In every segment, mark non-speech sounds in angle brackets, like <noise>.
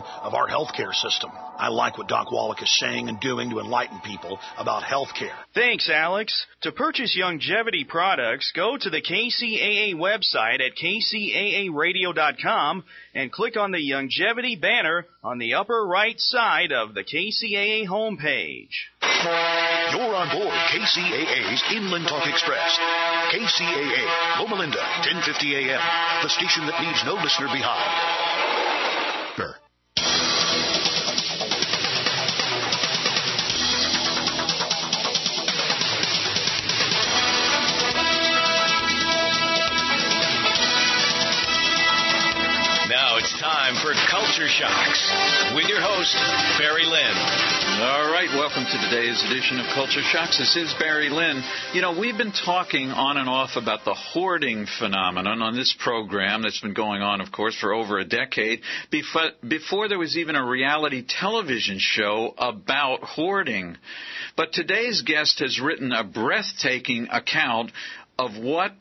Of our healthcare system. I like what Doc Wallach is saying and doing to enlighten people about healthcare. Thanks, Alex. To purchase longevity products, go to the KCAA website at kcaaradio.com and click on the longevity banner on the upper right side of the KCAA homepage. You're on board KCAA's Inland Talk Express. KCAA, Loma Linda, 1050 AM. The station that leaves no listener behind. Culture Shocks with your host, Barry Lynn. All right, welcome to today's edition of Culture Shocks. This is Barry Lynn. You know, we've been talking on and off about the hoarding phenomenon on this program that's been going on, of course, for over a decade, before, before there was even a reality television show about hoarding. But today's guest has written a breathtaking account of what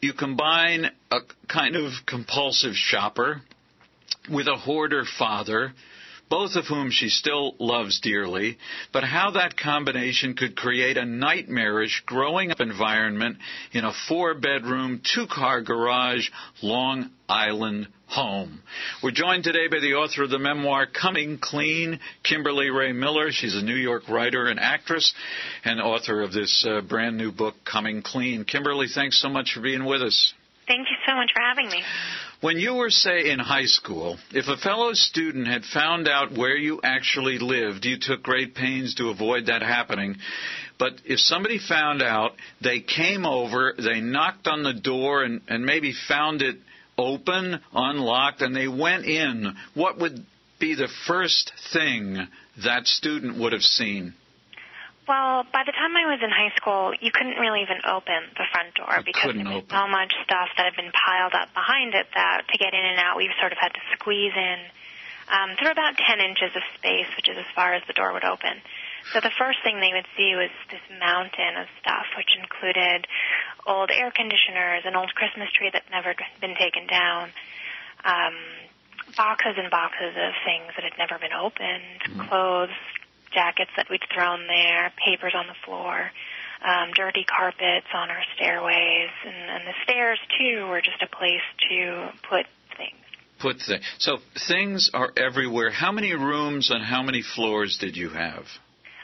you combine a kind of compulsive shopper with a hoarder father, both of whom she still loves dearly, but how that combination could create a nightmarish growing up environment in a four bedroom, two car garage, Long Island home. We're joined today by the author of the memoir Coming Clean, Kimberly Rae Miller. She's a New York writer and actress and author of this uh, brand new book, Coming Clean. Kimberly, thanks so much for being with us. Thank you so much for having me. When you were, say, in high school, if a fellow student had found out where you actually lived, you took great pains to avoid that happening. But if somebody found out, they came over, they knocked on the door, and, and maybe found it open, unlocked, and they went in, what would be the first thing that student would have seen? Well, by the time I was in high school, you couldn't really even open the front door You because there was open. so much stuff that had been piled up behind it that to get in and out, we sort of had to squeeze in um, through about 10 inches of space, which is as far as the door would open. So the first thing they would see was this mountain of stuff, which included old air conditioners, an old Christmas tree that never been taken down, um, boxes and boxes of things that had never been opened, clothes, jackets that we'd thrown there, papers on the floor, um, dirty carpets on our stairways, and, and the stairs too were just a place to put things. Put things. So things are everywhere. How many rooms and how many floors did you have?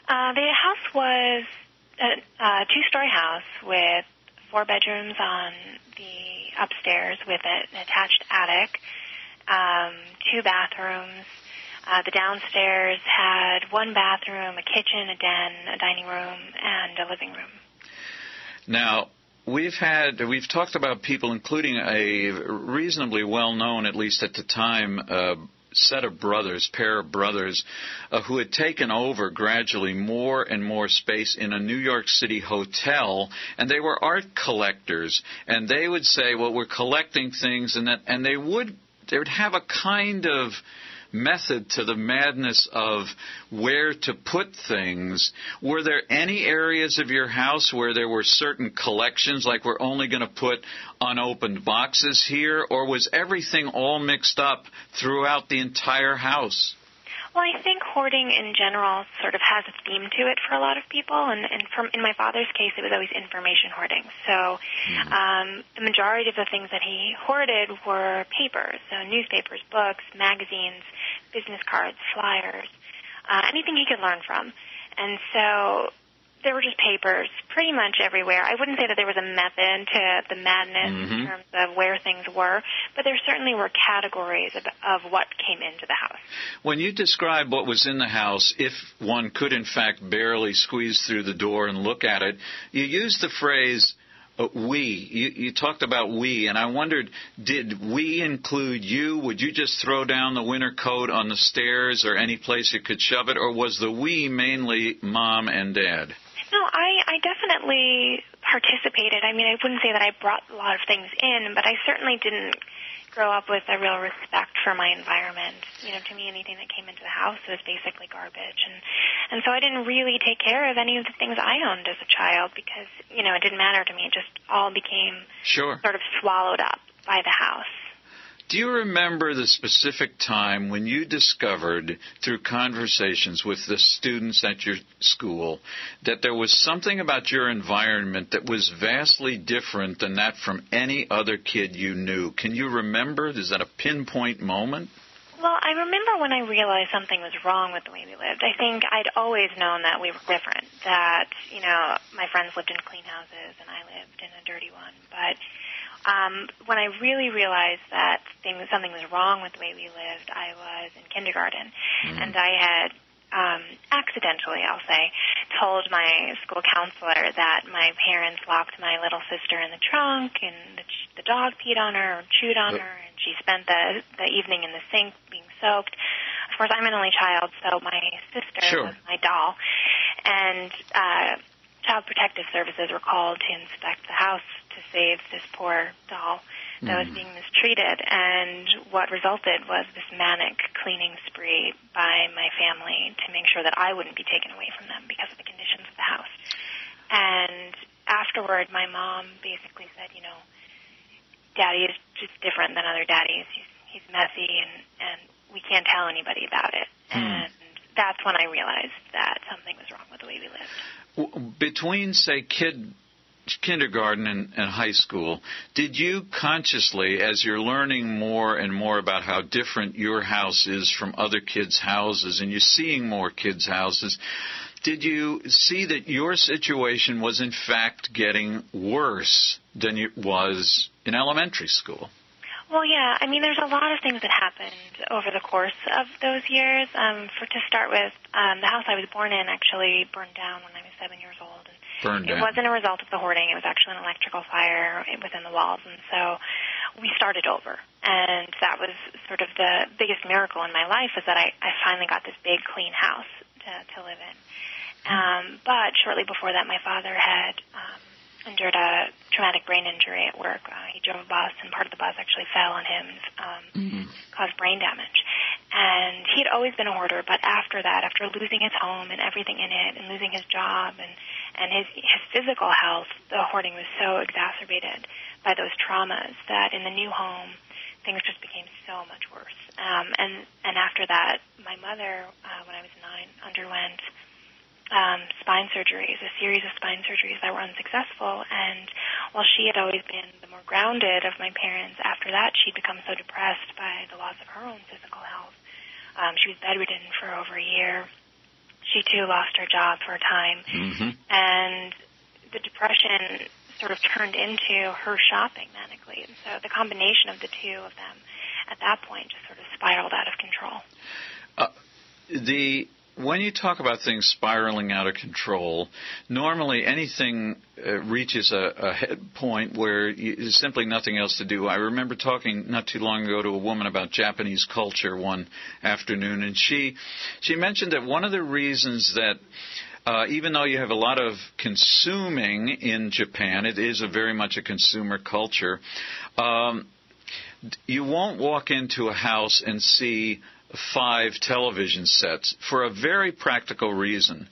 Uh, the house was a, a two-story house with four bedrooms on the upstairs with an attached attic, um, two bathrooms. Uh, the downstairs had one bathroom, a kitchen, a den, a dining room, and a living room. Now, we've had we've talked about people, including a reasonably well known, at least at the time, uh, set of brothers, pair of brothers, uh, who had taken over gradually more and more space in a New York City hotel, and they were art collectors, and they would say, "Well, we're collecting things," and that, and they would they would have a kind of method to the madness of where to put things. Were there any areas of your house where there were certain collections, like we're only going to put unopened boxes here, or was everything all mixed up throughout the entire house? Well, I think hoarding in general sort of has a theme to it for a lot of people, and, and from, in my father's case, it was always information hoarding. So um, the majority of the things that he hoarded were papers, so newspapers, books, magazines, business cards, flyers, uh, anything he could learn from. And so there were just papers pretty much everywhere. I wouldn't say that there was a method to the madness in Mhm. terms of where things were, but there certainly were categories of, of what came into the house. When you describe what was in the house, if one could in fact barely squeeze through the door and look at it, you used the phrase Uh, we. You, you talked about we, and I wondered, did we include you? Would you just throw down the winter coat on the stairs or any place you could shove it, or was the we mainly mom and dad? No, I, I definitely participated. I mean, I wouldn't say that I brought a lot of things in, but I certainly didn't grow up with a real respect for my environment. You know, to me, anything that came into the house was basically garbage, and and so I didn't really take care of any of the things I owned as a child because you know it didn't matter to me. It just all became Sure. sort of swallowed up by the house. Do you remember the specific time when you discovered, through conversations with the students at your school, that there was something about your environment that was vastly different than that from any other kid you knew? Can you remember? Is that a pinpoint moment? Well, I remember when I realized something was wrong with the way we lived. I think I'd always known that we were different. That you know, my friends lived in clean houses and I lived in a dirty one. But um, when I really realized that things, something was wrong with the way we lived, I was in kindergarten, and I had um, accidentally, I'll say, told my school counselor that my parents locked my little sister in the trunk, and the, the dog peed on her or chewed on her, and she spent the the evening in the sink being soaked. Of course, I'm an only child, so my sister Sure. was my doll, and uh, Child Protective Services were called to inspect the house to save this poor doll that was Mhm. being mistreated. And what resulted was this manic cleaning spree by my family to make sure that I wouldn't be taken away from them because of the conditions of the house. And afterward, my mom basically said, you know, Daddy is just different than other daddies. He's he's messy, and and we can't tell anybody about it. And that's when I realized that something was wrong with the way we lived. Between, say, kid kindergarten and, and high school, did you consciously, as you're learning more and more about how different your house is from other kids' houses, and you're seeing more kids' houses, did you see that your situation was in fact getting worse than it was in elementary school? Well, yeah. I mean, there's a lot of things that happened over the course of those years. Um, for to start with, um, the house I was born in actually burned down when I was seven years old. And Burned it down. wasn't a result of the hoarding. It was actually an electrical fire within the walls, and so we started over. And that was sort of the biggest miracle in my life is that I, I finally got this big, clean house to, to live in. Um, but shortly before that, my father had um, endured a traumatic brain injury at work. Uh, he drove a bus, and part of the bus actually fell on him, um, caused brain damage. And he had always been a hoarder, but after that, after losing his home and everything in it, and losing his job and and his his physical health, the hoarding was so exacerbated by those traumas that in the new home, things just became so much worse. Um, and and after that, my mother, uh, when I was nine, underwent um, spine surgeries, a series of spine surgeries that were unsuccessful. And while she had always been the more grounded of my parents, after that she'd become so depressed by the loss of her own physical health. Um, she was bedridden for over a year. She too lost her job for a time, Mm-hmm. and the depression sort of turned into her shopping manically. And so the combination of the two of them at that point just sort of spiraled out of control. Uh, the when you talk about things spiraling out of control, normally anything uh, reaches a, a head point where there's simply nothing else to do. I remember talking not too long ago to a woman about Japanese culture one afternoon, and she she mentioned that one of the reasons that uh, even though you have a lot of consuming in Japan, it is a very much a consumer culture. Um, you won't walk into a house and see five television sets for a very practical reason.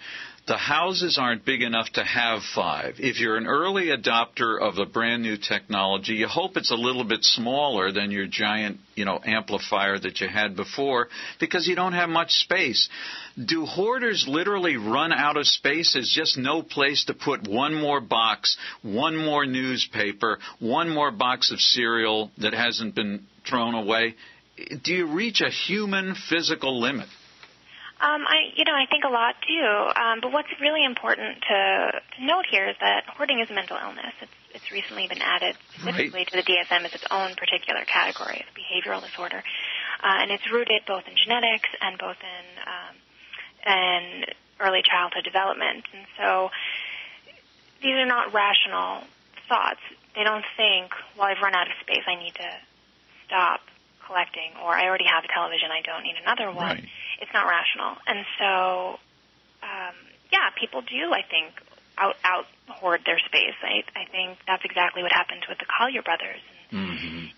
the houses aren't big enough to have five. If you're an early adopter of a brand new technology, you hope it's a little bit smaller than your giant, you know, amplifier that you had before because you don't have much space. Do hoarders literally run out of space? There's just no place to put one more box, one more newspaper, one more box of cereal that hasn't been thrown away. Do you reach a human physical limit? Um, I, you know, I think a lot do. Um, but what's really important to, to note here is that hoarding is a mental illness. It's, it's recently been added specifically Right. to the DSM as its own particular category of behavioral disorder, uh, and it's rooted both in genetics and both in um, in early childhood development. And so these are not rational thoughts. They don't think, well, I've run out of space, I need to stop collecting, or I already have a television, I don't need another one. Right. It's not rational. And so, um, yeah, people do, I think, out, out hoard their space. I, I think that's exactly what happened with the Collyer brothers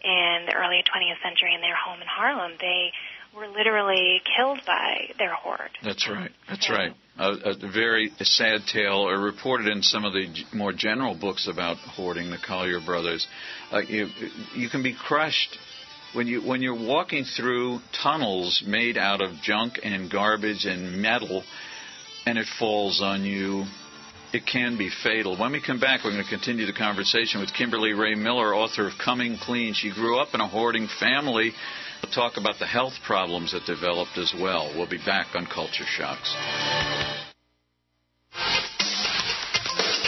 in the early 20th century in their home in Harlem. They were literally killed by their hoard. That's right. That's right. A, a very sad tale, or reported in some of the g- more general books about hoarding, the Collyer brothers. Uh, you you can be crushed when you when you're walking through tunnels made out of junk and garbage and metal, and it falls on you. It can be fatal. When we come back, we're going to continue the conversation with Kimberly Rae Miller, author of Coming Clean. She grew up in a hoarding family. We'll talk about the health problems that developed as well. We'll be back on Culture Shocks.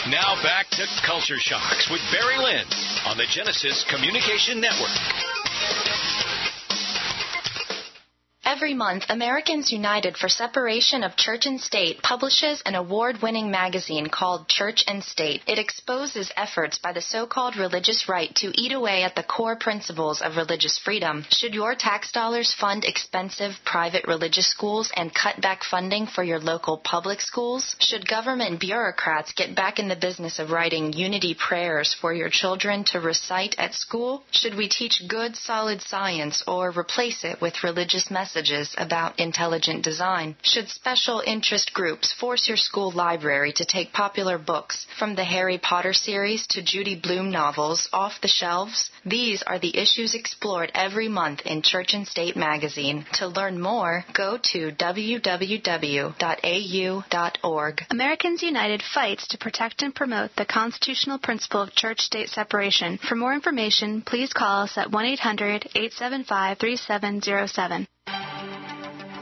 Now back to Culture Shocks with Barry Lynn on the Genesis Communication Network. Every month, Americans United for Separation of Church and State publishes an award winning magazine called Church and State. It exposes efforts by the so called religious right to eat away at the core principles of religious freedom. Should your tax dollars fund expensive private religious schools and cut back funding for your local public schools? Should government bureaucrats get back in the business of writing unity prayers for your children to recite at school? Should we teach good, solid science or replace it with religious messages about intelligent design? Should special interest groups force your school library to take popular books from the Harry Potter series to Judy Blume novels off the shelves? These are the issues explored every month in Church and State magazine. To learn more, go to www.au.org. Americans United fights to protect and promote the constitutional principle of church state separation. For more information, please call us at 1 800 875 3707.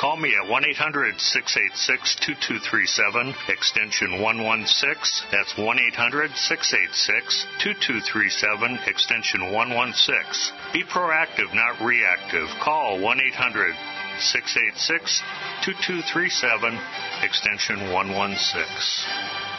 Call me at 1 800 686 2237, extension 116. That's 1 800 686 2237, extension 116. Be proactive, not reactive. Call 1 800 686 2237, extension 116.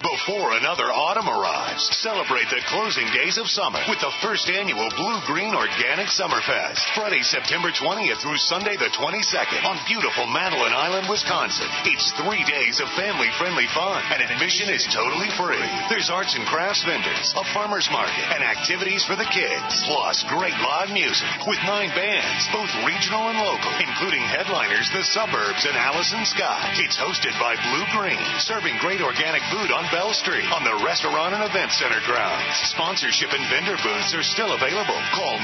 Before another autumn arrives, celebrate the closing days of summer with the first annual Blue Green Organic Summerfest. Friday, September 20th through Sunday the 22nd on beautiful Madeline Island, Wisconsin. It's three days of family-friendly fun, and admission is totally free. There's arts and crafts vendors, a farmer's market, and activities for the kids. Plus, great live music with nine bands, both regional and local, including headliners The Suburbs and Allison Scott. It's hosted by Blue Green, serving great organic food on Bell Street on the Restaurant and Event Center grounds. Sponsorship and vendor booths are still available. Call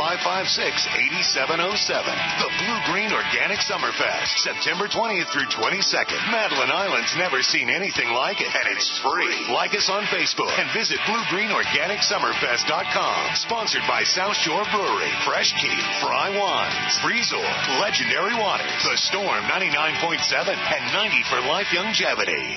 952-556-8707. The Blue Green Organic Summerfest, September 20th through 22nd. Madeline Island's never seen anything like it, and it's free. Like us on Facebook and visit BlueGreenOrganicSummerfest.com. Sponsored by South Shore Brewery, Fresh Key, Fry Wines, Freezor, Legendary Waters, The Storm 99.7, and 90 for Life Longevity.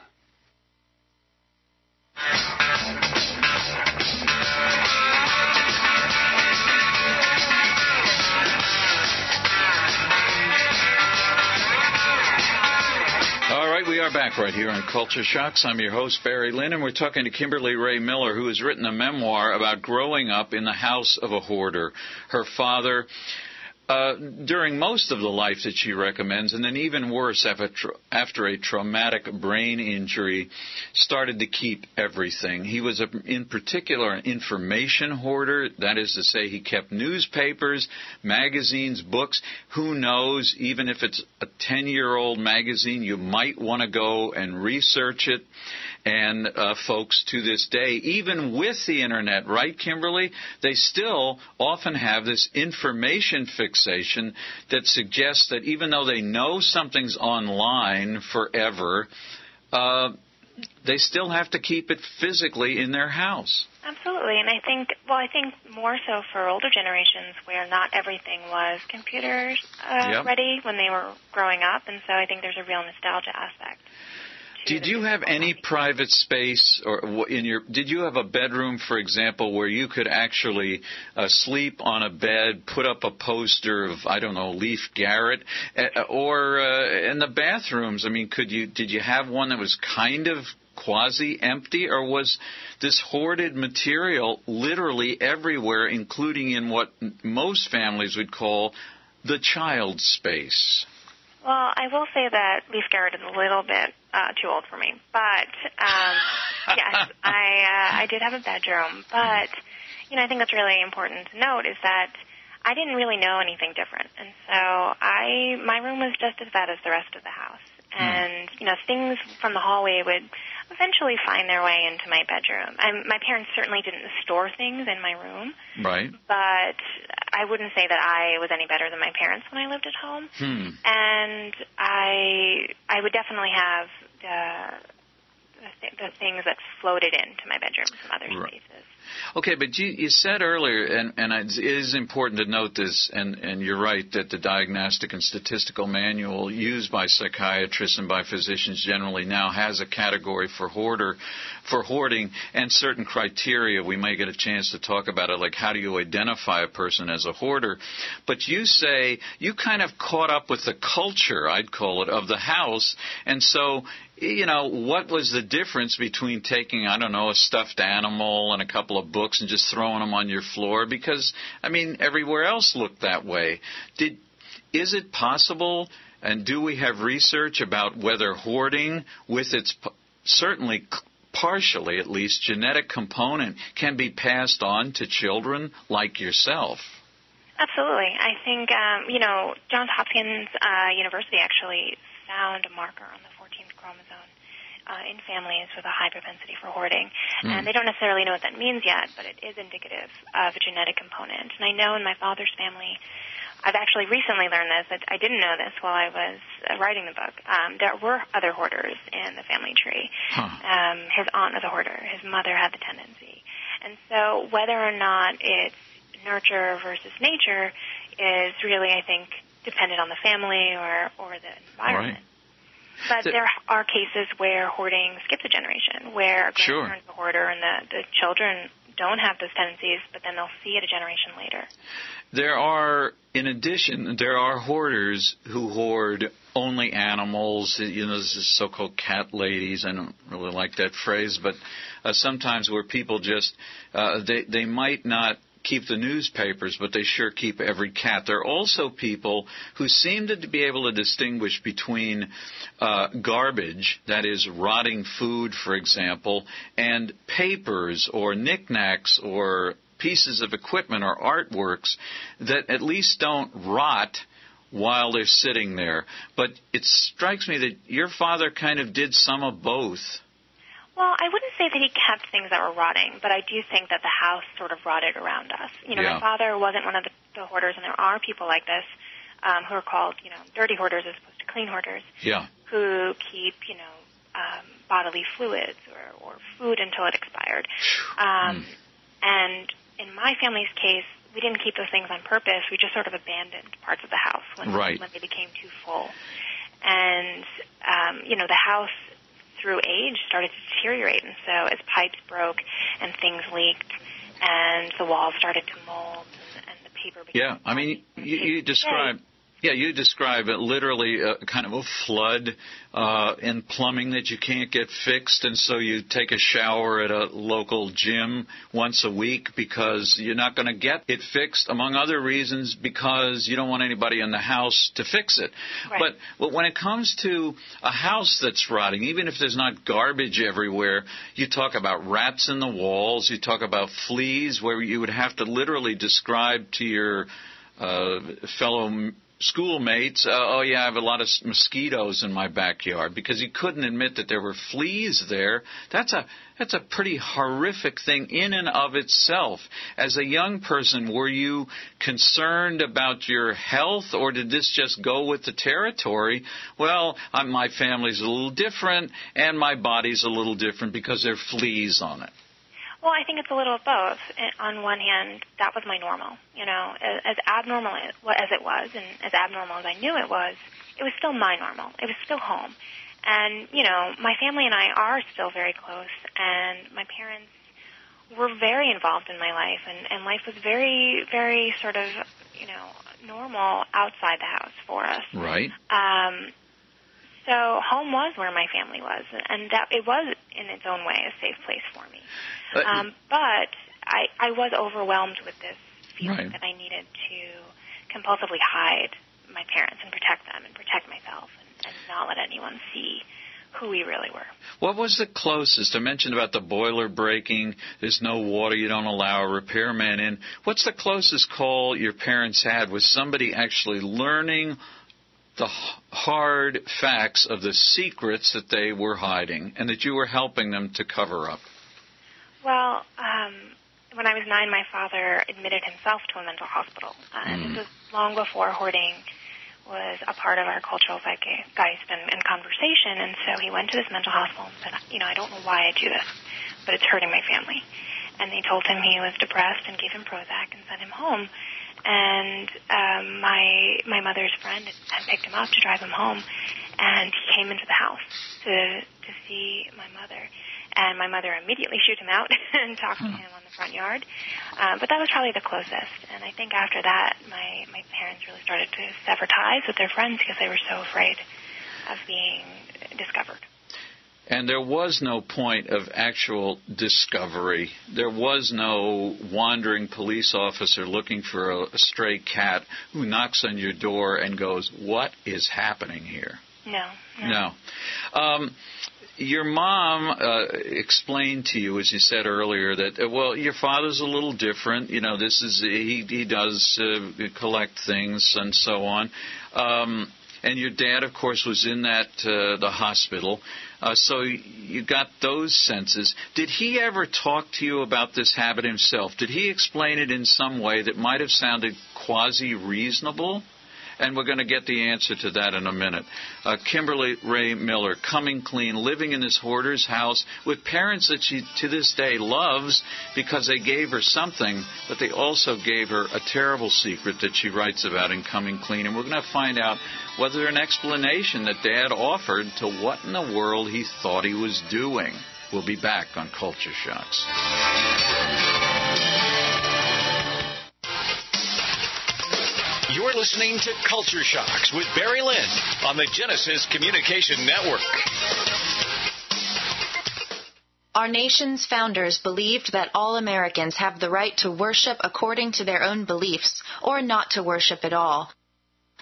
All right, we are back right here on Culture Shocks. I'm your host, Barry Lynn, and we're talking to Kimberly Rae Miller, who has written a memoir about growing up in the house of a hoarder. Her father uh, during most of the life that she recommends, and then even worse after, after a traumatic brain injury, started to keep everything. He was, a, in particular, an information hoarder. That is to say, he kept newspapers, magazines, books. Who knows? Even if it's a 10 year old magazine, you might want to go and research it and uh, folks to this day, even with the internet, right, Kimberly, they still often have this information fixation that suggests that even though they know something's online forever, uh, they still have to keep it physically in their house. Absolutely, and I think, well, I think more so for older generations where not everything was computer uh, Yep. ready when they were growing up, and so I think there's a real nostalgia aspect. Did you have any private space, or in your? Did you have a bedroom, for example, where you could actually uh, sleep on a bed, put up a poster of I don't know Leif Garrett, or uh, in the bathrooms? I mean, could you? Did you have one that was kind of quasi empty, or was this hoarded material literally everywhere, including in what most families would call the child space? Well, I will say that Leif Garrett is a little bit uh, too old for me, but um, <laughs> yes, I uh, I did have a bedroom, but you know I think that's really important to note is that I didn't really know anything different, and so I my room was just as bad as the rest of the house, and you know things from the hallway would eventually find their way into my bedroom. And my parents certainly didn't store things in my room, Right. but I wouldn't say that I was any better than my parents when I lived at home Hmm. and I I would definitely have the the, th- the things that floated into my bedroom from other Right. spaces. Okay, but you, you said earlier, and, and it is important to note this, and, and you're right, that the Diagnostic and Statistical Manual used by psychiatrists and by physicians generally now has a category for hoarder, for hoarding, and certain criteria. We may get a chance to talk about it, like how do you identify a person as a hoarder. But you say you kind of caught up with the culture, I'd call it, of the house, and so you know, what was the difference between taking, I don't know, a stuffed animal and a couple of books and just throwing them on your floor? Because, I mean, everywhere else looked that way. Did, is it possible, and do we have research about whether hoarding, with its certainly partially at least genetic component, can be passed on to children like yourself? Absolutely, I think um, you know Johns Hopkins uh, University actually found a marker on the 14th chromosome uh, in families with a high propensity for hoarding, Hmm. and they don't necessarily know what that means yet, but it is indicative of a genetic component. And I know in my father's family. I've actually recently learned this. I I didn't know this while I was uh, writing the book. Um, there were other hoarders in the family tree. Um, his aunt was a hoarder. His mother had the tendency. And so whether or not it's nurture versus nature is really, I think, dependent on the family or, or the environment. But The- there are cases where hoarding skips a generation, where a Sure. grandparent's a hoarder and the, the children don't have those tendencies, but then they'll see it a generation later. There are, in addition, there are hoarders who hoard only animals. You know, this is so-called cat ladies. I don't really like that phrase, but uh, sometimes where people just uh, they they might not keep the newspapers, but they sure keep every cat. There are also people who seem to be able to distinguish between uh, garbage, that is, rotting food, for example, and papers or knickknacks or pieces of equipment or artworks that at least don't rot while they're sitting there. But it strikes me that your father kind of did some of both. Well, I wouldn't say that he kept things that were rotting, but I do think that the house sort of rotted around us. You know, Yeah. my father wasn't one of the, the hoarders, and there are people like this um, who are called, you know, dirty hoarders as opposed to clean hoarders, Yeah. who keep, you know, um, bodily fluids or, or food until it expired. Um, And in my family's case, we didn't keep those things on purpose. We just sort of abandoned parts of the house when, Right. when they became too full. And, um, you know, the house through age started to deteriorate. And so as pipes broke and things leaked and the walls started to mold and, and the paper became Yeah, I mean, you, you describe. Yeah, you describe it literally a kind of a flood uh, in plumbing that you can't get fixed, and so you take a shower at a local gym once a week because you're not going to get it fixed, among other reasons, because you don't want anybody in the house to fix it. But, but when it comes to a house that's rotting, even if there's not garbage everywhere, you talk about rats in the walls, you talk about fleas, where you would have to literally describe to your uh, fellow schoolmates, uh, oh yeah, I have a lot of mosquitoes in my backyard because he couldn't admit that there were fleas there. That's a that's a pretty horrific thing in and of itself. As a young person, were you concerned about your health, or did this just go with the territory? Well, i my family's a little different, and my body's a little different because there are fleas on it. Well, I think it's a little of both. On one hand, that was my normal. You know, as, as abnormal as as it was, and as abnormal as I knew it was, it was still my normal. It was still home. And you know, my family and I are still very close, and my parents were very involved in my life, and and life was very, very sort of, you know, normal outside the house for us. Right. Um, so home was where my family was, and that it was in its own way a safe place for me. Uh, Um, but I, I was overwhelmed with this feeling Right. that I needed to compulsively hide my parents and protect them and protect myself and, and not let anyone see who we really were. What was the closest? I mentioned about the boiler breaking. There's no water. You don't allow a repairman in. What's the closest call your parents had? Was somebody actually learning the hard facts of the secrets that they were hiding and that you were helping them to cover up? Well, um, when I was nine, my father admitted himself to a mental hospital. Uh, and Mm. this was long before hoarding was a part of our cultural zeitgeist and, and conversation. And so he went to this mental hospital and said, you know, I don't know why I do this, but it's hurting my family. And they told him he was depressed and gave him Prozac and sent him home. And um, my my mother's friend had picked him up to drive him home, and he came into the house to to see my mother. And my mother immediately shooed him out <laughs> and talked to him on the front yard. Um, but that was probably the closest. And I think after that, my my parents really started to sever ties with their friends because they were so afraid of being discovered. And there was no point of actual discovery. There was no wandering police officer looking for a, a stray cat who knocks on your door and goes, What is happening here? No. No. Um, your mom uh, explained to you, as you said earlier, that uh, well, your father's a little different. You know, this is he he does uh, collect things and so on. Um, and your dad, of course, was in that uh, the hospital. Uh, so you got those senses. Did he ever talk to you about this habit himself? Did he explain it in some way that might have sounded quasi reasonable? And we're going to get the answer to that in a minute. Uh, Kimberly Rae Miller, coming clean, living in this hoarder's house with parents that she to this day loves because they gave her something, but they also gave her a terrible secret that she writes about in Coming Clean. And we're going to find out whether an explanation that Dad offered to what in the world he thought he was doing. We'll be back on Culture Shocks. You're listening to Culture Shocks with Barry Lynn on the Genesis Communication Network. Our nation's founders believed that all Americans have the right to worship according to their own beliefs or not to worship at all.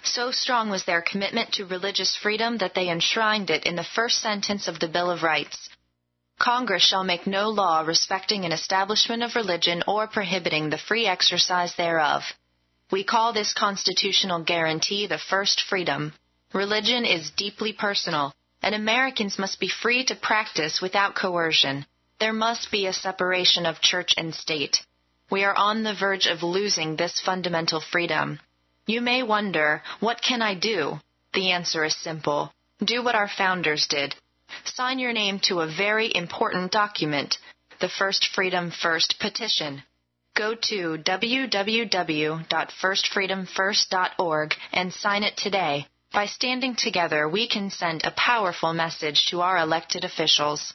So strong was their commitment to religious freedom that they enshrined it in the first sentence of the Bill of Rights. Congress shall make no law respecting an establishment of religion or prohibiting the free exercise thereof. We call this constitutional guarantee the first freedom. Religion is deeply personal, and Americans must be free to practice without coercion. There must be a separation of church and state. We are on the verge of losing this fundamental freedom. You may wonder, what can I do? The answer is simple. Do what our founders did. Sign your name to a very important document, the First Freedom First petition. Go to www.firstfreedomfirst.org and sign it today. By standing together, we can send a powerful message to our elected officials.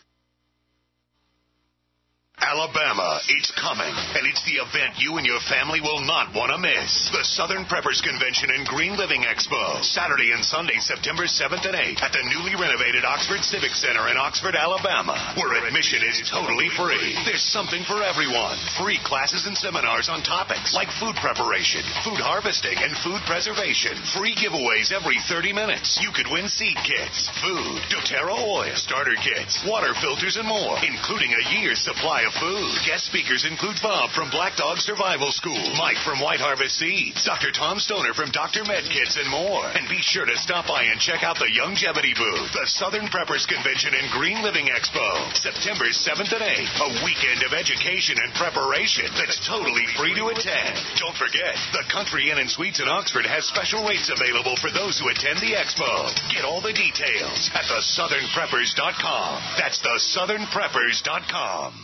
Alabama, it's coming, and it's the event you and your family will not want to miss. The Southern Preppers Convention and Green Living Expo, Saturday and Sunday, September 7th and 8th at the newly renovated Oxford Civic Center in Oxford, Alabama, where admission is totally free. There's something for everyone. Free classes and seminars on topics like food preparation, food harvesting, and food preservation. Free giveaways every 30 minutes. You could win seed kits, food, doTERRA oil, starter kits, water filters, and more, including a year's supply of food. Guest speakers include Bob from Black Dog Survival School, Mike from White Harvest Seeds, Dr. Tom Stoner from Dr. Med Kits, and more. And be sure to stop by and check out the Longevity booth, the Southern Preppers Convention and Green Living Expo, September 7th and 8th. A weekend of education and preparation that's totally free to attend. Don't forget, the Country Inn and Suites in Oxford has special rates available for those who attend the expo. Get all the details at thesouthernpreppers.com. That's thesouthernpreppers.com.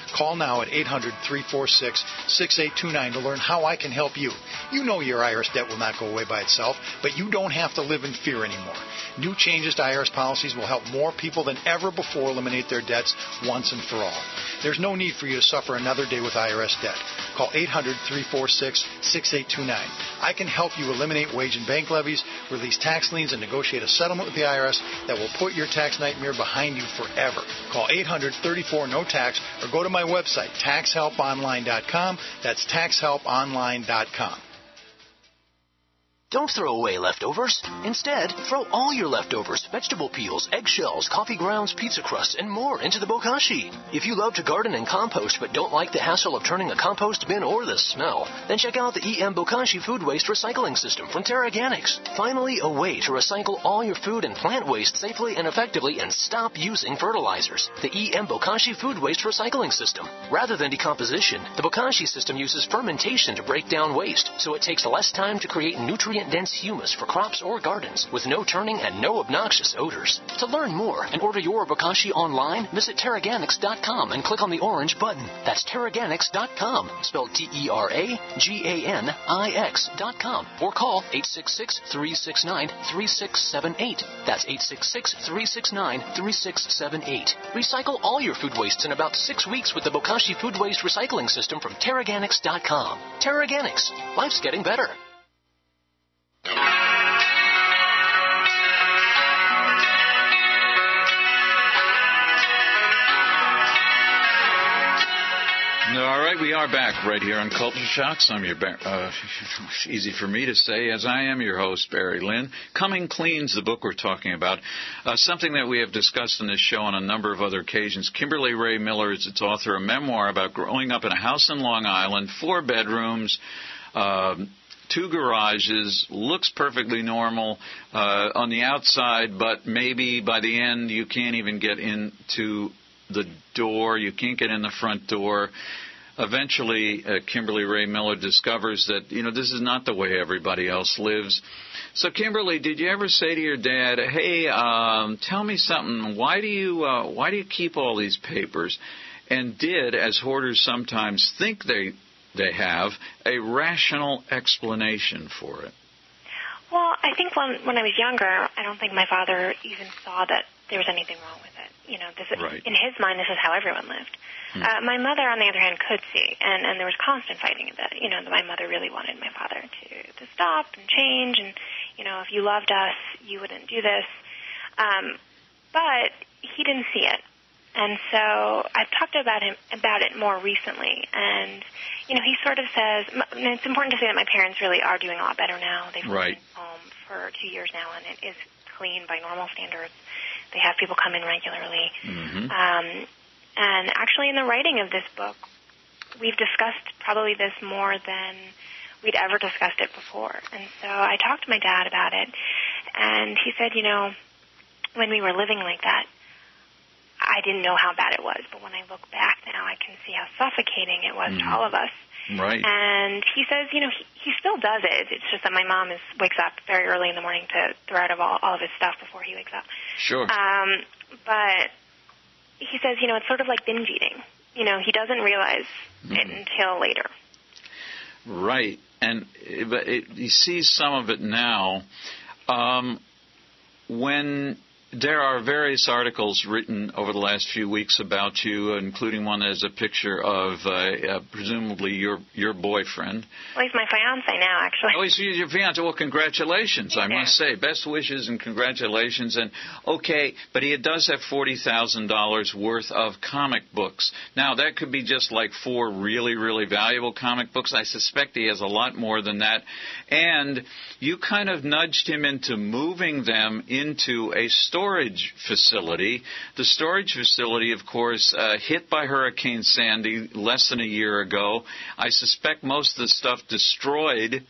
Call now at 800 346 6829 to learn how I can help you. You know your IRS debt will not go away by itself, but you don't have to live in fear anymore. New changes to IRS policies will help more people than ever before eliminate their debts once and for all. There's no need for you to suffer another day with IRS debt. Call 800 346 6829. I can help you eliminate wage and bank levies, release tax liens, and negotiate a settlement with the IRS that will put your tax nightmare behind you forever. Call 800 34 no tax or go to my website, taxhelponline.com. That's taxhelponline.com. Don't throw away leftovers. Instead, throw all your leftovers, vegetable peels, eggshells, coffee grounds, pizza crusts, and more into the bokashi. If you love to garden and compost but don't like the hassle of turning a compost bin or the smell, then check out the EM Bokashi food waste recycling system from TeraGanix. Finally, a way to recycle all your food and plant waste safely and effectively and stop using fertilizers. The EM Bokashi food waste recycling system. Rather than decomposition, the Bokashi system uses fermentation to break down waste, so it takes less time to create nutrient dense humus for crops or gardens with no turning and no obnoxious odors. To learn more and order your bokashi online, visit TeraGanix.com and click on the orange button. That's TeraGanix.com, spelled T E R A G A N I X.com, or call 866 369 3678. That's 866 369 3678. Recycle all your food wastes in about six weeks with the Bokashi Food Waste Recycling System from TeraGanix.com. TeraGanix. Life's getting better. All right, we are back right here on Culture Shocks. I'm your, uh, <laughs> easy for me to say, as I am your host, Barry Lynn. Coming Clean's the book we're talking about. Uh, something that we have discussed in this show on a number of other occasions. Kimberly Rae Miller is its author, a memoir about growing up in a house in Long Island, four bedrooms, uh, two garages, looks perfectly normal uh, on the outside, but maybe by the end you can't even get into the door, you can't get in the front door. eventually, uh, Kimberly Rae Miller discovers that you know this is not the way everybody else lives. So, Kimberly, did you ever say to your dad, "Hey, um, tell me something. Why do you uh, why do you keep all these papers?" And did, as hoarders sometimes think they they have, a rational explanation for it? Well, I think when when I was younger, I don't think my father even saw that there was anything wrong with it. You know, this is, Right. in his mind, this is how everyone lived. Hmm. Uh, my mother, on the other hand, could see, and and there was constant fighting. That you know, that my mother really wanted my father to to stop and change, and you know, if you loved us, you wouldn't do this. Um, but he didn't see it, and so I've talked about him about it more recently, and you know, he sort of says and it's important to say that my parents really are doing a lot better now. They've Right. been home for two years now, and it is clean by normal standards. They have people come in regularly. Mm-hmm. Um, and actually, in the writing of this book, we've discussed probably this more than we'd ever discussed it before. And so I talked to my dad about it, and he said, you know, when we were living like that, I didn't know how bad it was, but when I look back now, I can see how suffocating it was to Mhm. all of us. Right. And he says, you know, he, he still does it. It's just that my mom is wakes up very early in the morning to throw out of all, all of his stuff before he wakes up. Sure. Um, but he says, you know, it's sort of like binge eating. You know, he doesn't realize it until later. Right, and but it, he sees some of it now. Um, when there are various articles written over the last few weeks about you, including one that has a picture of uh, uh, presumably your your boyfriend. Well, he's my fiance now, actually. Oh, he's your fiance. Well, congratulations, I must say. Best wishes and congratulations. And okay, but he does have forty thousand dollars worth of comic books. Now that could be just like four really, really valuable comic books. I suspect he has a lot more than that. And you kind of nudged him into moving them into a storage facility. The storage facility, of course, uh, hit by Hurricane Sandy less than a year ago. I suspect most of the stuff destroyed,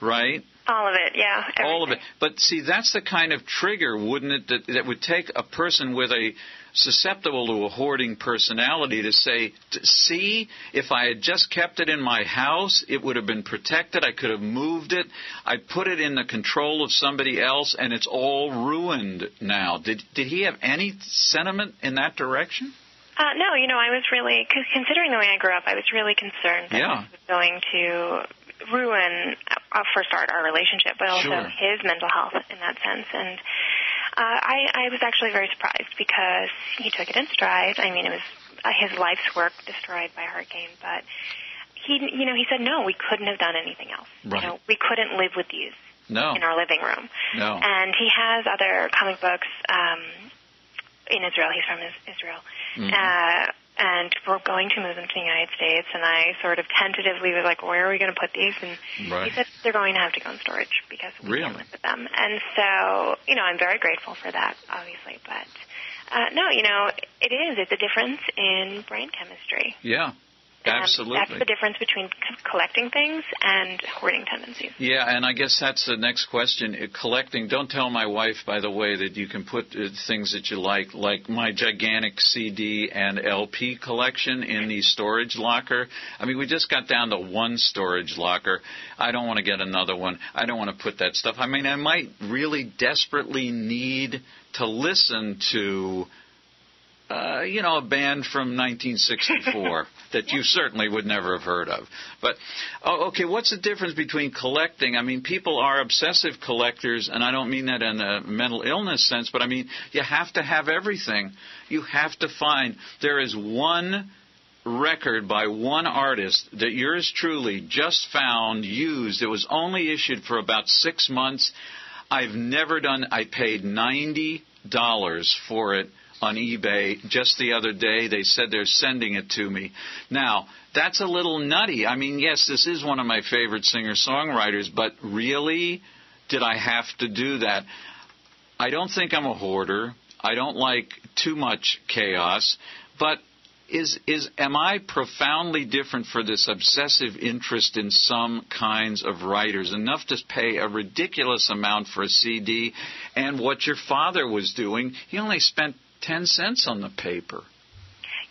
right? All of it, yeah. All of it. But see, that's the kind of trigger, wouldn't it, that, that would take a person with a susceptible to a hoarding personality to say, see, if I had just kept it in my house, it would have been protected. I could have moved it. I put it in the control of somebody else, and it's all ruined now. Did did he have any sentiment in that direction? Uh, no, you know, I was really, cause considering the way I grew up, I was really concerned that Yeah. this was going to ruin, uh, for a start, our relationship, but also Sure. his mental health in that sense. And uh, I, I was actually very surprised because he took it in stride. I mean, it was uh, his life's work destroyed by a hurricane, but he, you know, he said, no, we couldn't have done anything else. Right. You know, we couldn't live with these No. in our living room. No. And he has other comic books um, in Israel. He's from Is- Israel. Mhm. Uh, and we're going to move them to the United States. And I sort of tentatively was like, where are we going to put these? And Right. he said they're going to have to go in storage because we Really? can't live with them. And so, you know, I'm very grateful for that, obviously. But uh, no, you know, it is. It's a difference in brain chemistry. Yeah, Um, absolutely. that's the difference between c- collecting things and hoarding tendencies. Yeah, and I guess that's the next question. Uh, Collecting. Don't tell my wife, by the way, that you can put uh, things that you like, like my gigantic CD and LP collection, in the storage locker. I mean, we just got down to one storage locker. I don't want to get another one. I don't want to put that stuff. I mean, I might really desperately need to listen to uh, you know, a band from 1964 <laughs> that you certainly would never have heard of. But, oh, okay, what's the difference between collecting? I mean, people are obsessive collectors, and I don't mean that in a mental illness sense, but I mean, you have to have everything. You have to find, there is one record by one artist that yours truly just found used. It was only issued for about six months. I've never done, I paid $90 for it on eBay just the other day. They said they're sending it to me. Now, that's a little nutty. I mean, yes, this is one of my favorite singer songwriters, but really, did I have to do that? I don't think I'm a hoarder. I don't like too much chaos, but is is am I profoundly different for this obsessive interest in some kinds of writers enough to pay a ridiculous amount for a CD and what your father was doing he only spent 10 cents on the paper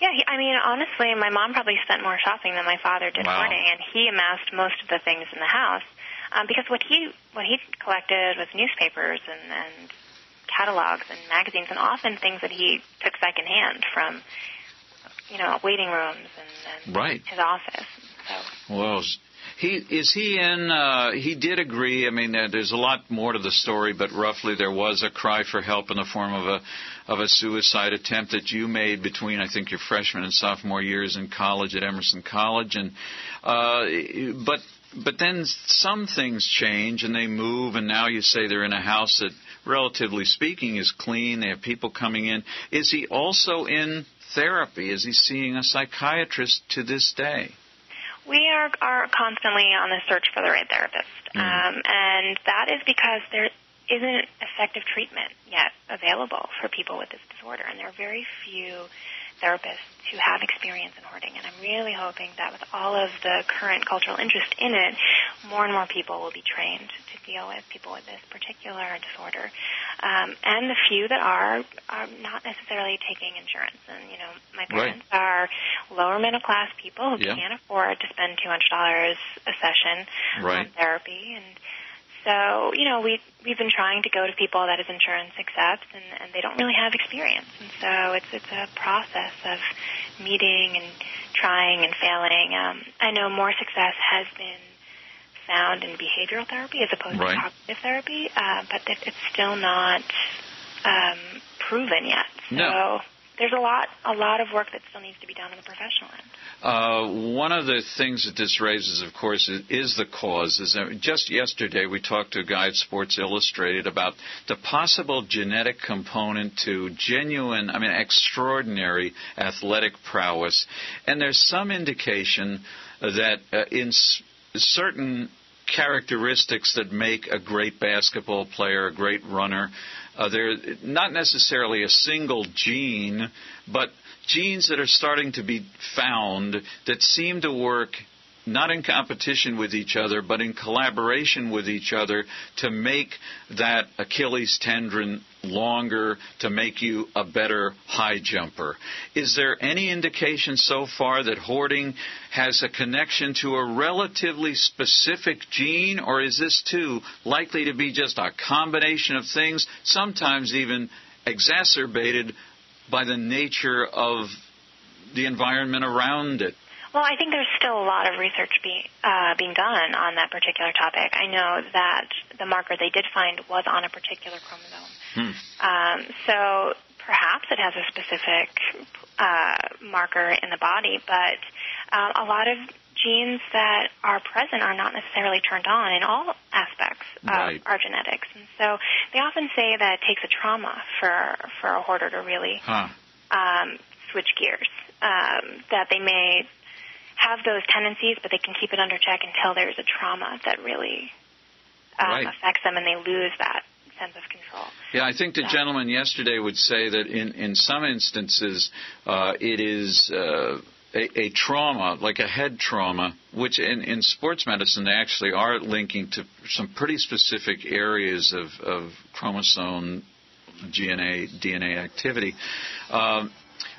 Yeah, he, I mean, honestly, my mom probably spent more shopping than my father did Wow. hoarding, and he amassed most of the things in the house um, because what he what he collected was newspapers and, and catalogs and magazines, and often things that he took secondhand from, you know, waiting rooms and, and Right. his office. So Well, he is he in? Uh, he did agree. I mean, there's a lot more to the story, but roughly there was a cry for help in the form of a of a suicide attempt that you made between I think your freshman and sophomore years in college at Emerson College, and uh, but but then some things change and they move, and now you say they're in a house that, relatively speaking, is clean. They have people coming in. Is he also in therapy? Is he seeing a psychiatrist to this day? We are are constantly on the search for the right therapist, um, and that is because there isn't effective treatment yet available for people with this disorder, and there are very few therapists who have experience in hoarding. And I'm really hoping that with all of the current cultural interest in it, more and more people will be trained deal with people with this particular disorder. Um, and the few that are are not necessarily taking insurance. And you know, my Right. are lower middle class people who Yeah. can't afford to spend two hundred dollars a session Right. on therapy and so, you know, we we've been trying to go to people that his insurance accepts and, and they don't really have experience. And so it's it's a process of meeting and trying and failing. Um, I know more success has been found in behavioral therapy as opposed Right. to cognitive therapy, uh, but it, it's still not um, proven yet. So No. there's a lot a lot of work that still needs to be done on the professional end. Uh, one of the things that this raises, of course, is, is the cause. Is just yesterday we talked to a guy at Sports Illustrated about the possible genetic component to genuine, I mean, extraordinary athletic prowess, and there's some indication that uh, in certain characteristics that make a great basketball player, a great runner. Uh, they're not necessarily a single gene, but genes that are starting to be found that seem to work not in competition with each other, but in collaboration with each other to make that Achilles tendon longer, to make you a better high jumper. Is there any indication so far that hoarding has a connection to a relatively specific gene, or is this too likely to be just a combination of things, sometimes even exacerbated by the nature of the environment around it? Well, I think there's still a lot of research being uh, being done on that particular topic. I know that the marker they did find was on a particular chromosome. Hmm. Um, so perhaps it has a specific uh, marker in the body, but um, a lot of genes that are present are not necessarily turned on in all aspects Right. of our genetics. And so they often say that it takes a trauma for for a hoarder to really Huh. um, switch gears. Um, that they may have those tendencies, but they can keep it under check until there's a trauma that really um, Right. affects them, and they lose that sense of control. Yeah, I think the gentleman yesterday would say that in, in some instances uh, it is uh, a, a trauma, like a head trauma, which in, in sports medicine they actually are linking to some pretty specific areas of, of chromosome DNA, DNA activity. Um,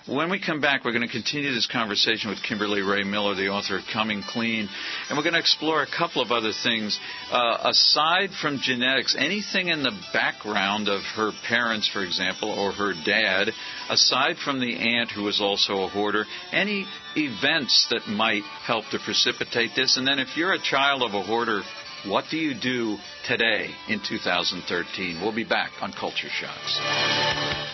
when we come back, we're going to continue this conversation with Kimberly Rae Miller, the author of Coming Clean, and we're going to explore a couple of other things. Uh, aside from genetics, anything in the background of her parents, for example, or her dad, aside from the aunt who was also a hoarder, any events that might help to precipitate this? And then if you're a child of a hoarder, what do you do today in 2013? We'll be back on Culture Shocks.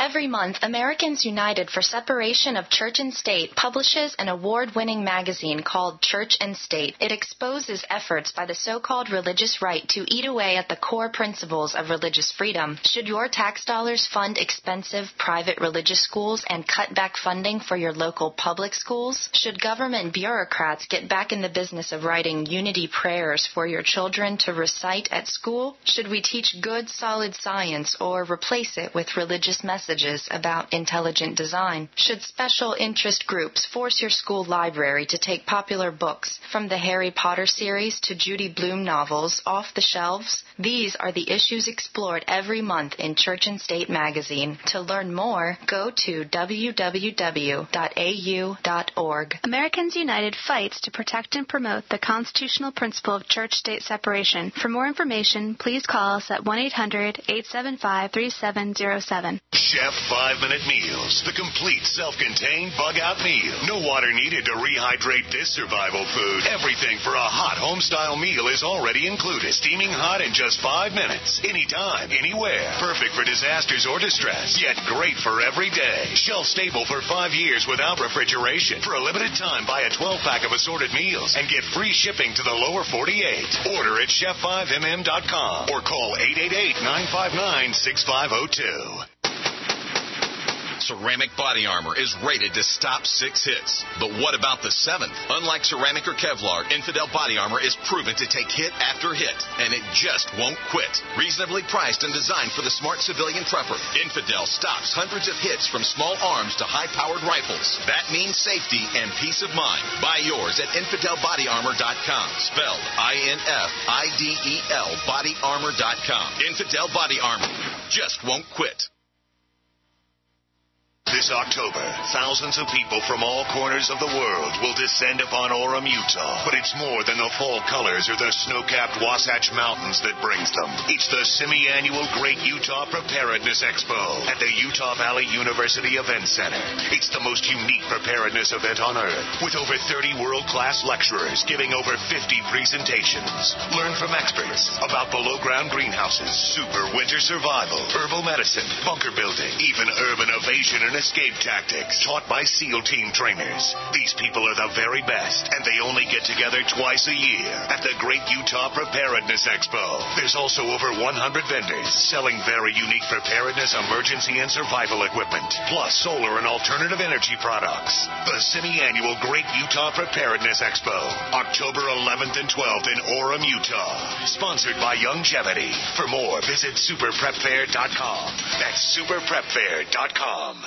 Every month, Americans United for Separation of Church and State publishes an award winning magazine called Church and State. It exposes efforts by the so called religious right to eat away at the core principles of religious freedom. Should your tax dollars fund expensive private religious schools and cut back funding for your local public schools? Should government bureaucrats get back in the business of writing unity prayers for your children to recite at school? Should we teach good, solid science or replace it with religious messages? Messages about intelligent design? Should special interest groups force your school library to take popular books from the Harry Potter series to Judy Blume novels off the shelves? These are the issues explored every month in Church and State magazine. To learn more, go to www.au.org. Americans United fights to protect and promote the constitutional principle of church state separation. For more information, please call us at 1 800 875 3707. Chef Five Minute Meals, the complete self contained bug out meal. No water needed to rehydrate this survival food. Everything for a hot home style meal is already included. Steaming hot in just five minutes. Anytime, anywhere. Perfect for disasters or distress, yet great for every day. Shelf stable for five years without refrigeration. For a limited time, buy a 12 pack of assorted meals and get free shipping to the lower 48. Order at chef5mm.com or call 888 959 6502. Ceramic body armor is rated to stop six hits. But what about the seventh? Unlike ceramic or Kevlar, Infidel body armor is proven to take hit after hit, and it just won't quit. Reasonably priced and designed for the smart civilian prepper, Infidel stops hundreds of hits from small arms to high powered rifles. That means safety and peace of mind. Buy yours at InfidelBodyArmor.com. Spelled I N F I D E L BodyArmor.com. Infidel Body Armor just won't quit. This October, thousands of people from all corners of the world will descend upon Orem, Utah. But it's more than the fall colors or the snow-capped Wasatch Mountains that brings them. It's the semi-annual Great Utah Preparedness Expo at the Utah Valley University Event Center. It's the most unique preparedness event on earth, with over 30 world-class lecturers giving over 50 presentations. Learn from experts about below-ground greenhouses, super winter survival, herbal medicine, bunker building, even urban evasion and escape tactics taught by SEAL team trainers. These people are the very best, and they only get together twice a year at the Great Utah Preparedness Expo. There's also over 100 vendors selling very unique preparedness, emergency, and survival equipment, plus solar and alternative energy products. The semi-annual Great Utah Preparedness Expo, October 11th and 12th in Orem, Utah. Sponsored by Youngevity. For more, visit superprepfair.com. That's superprepfair.com.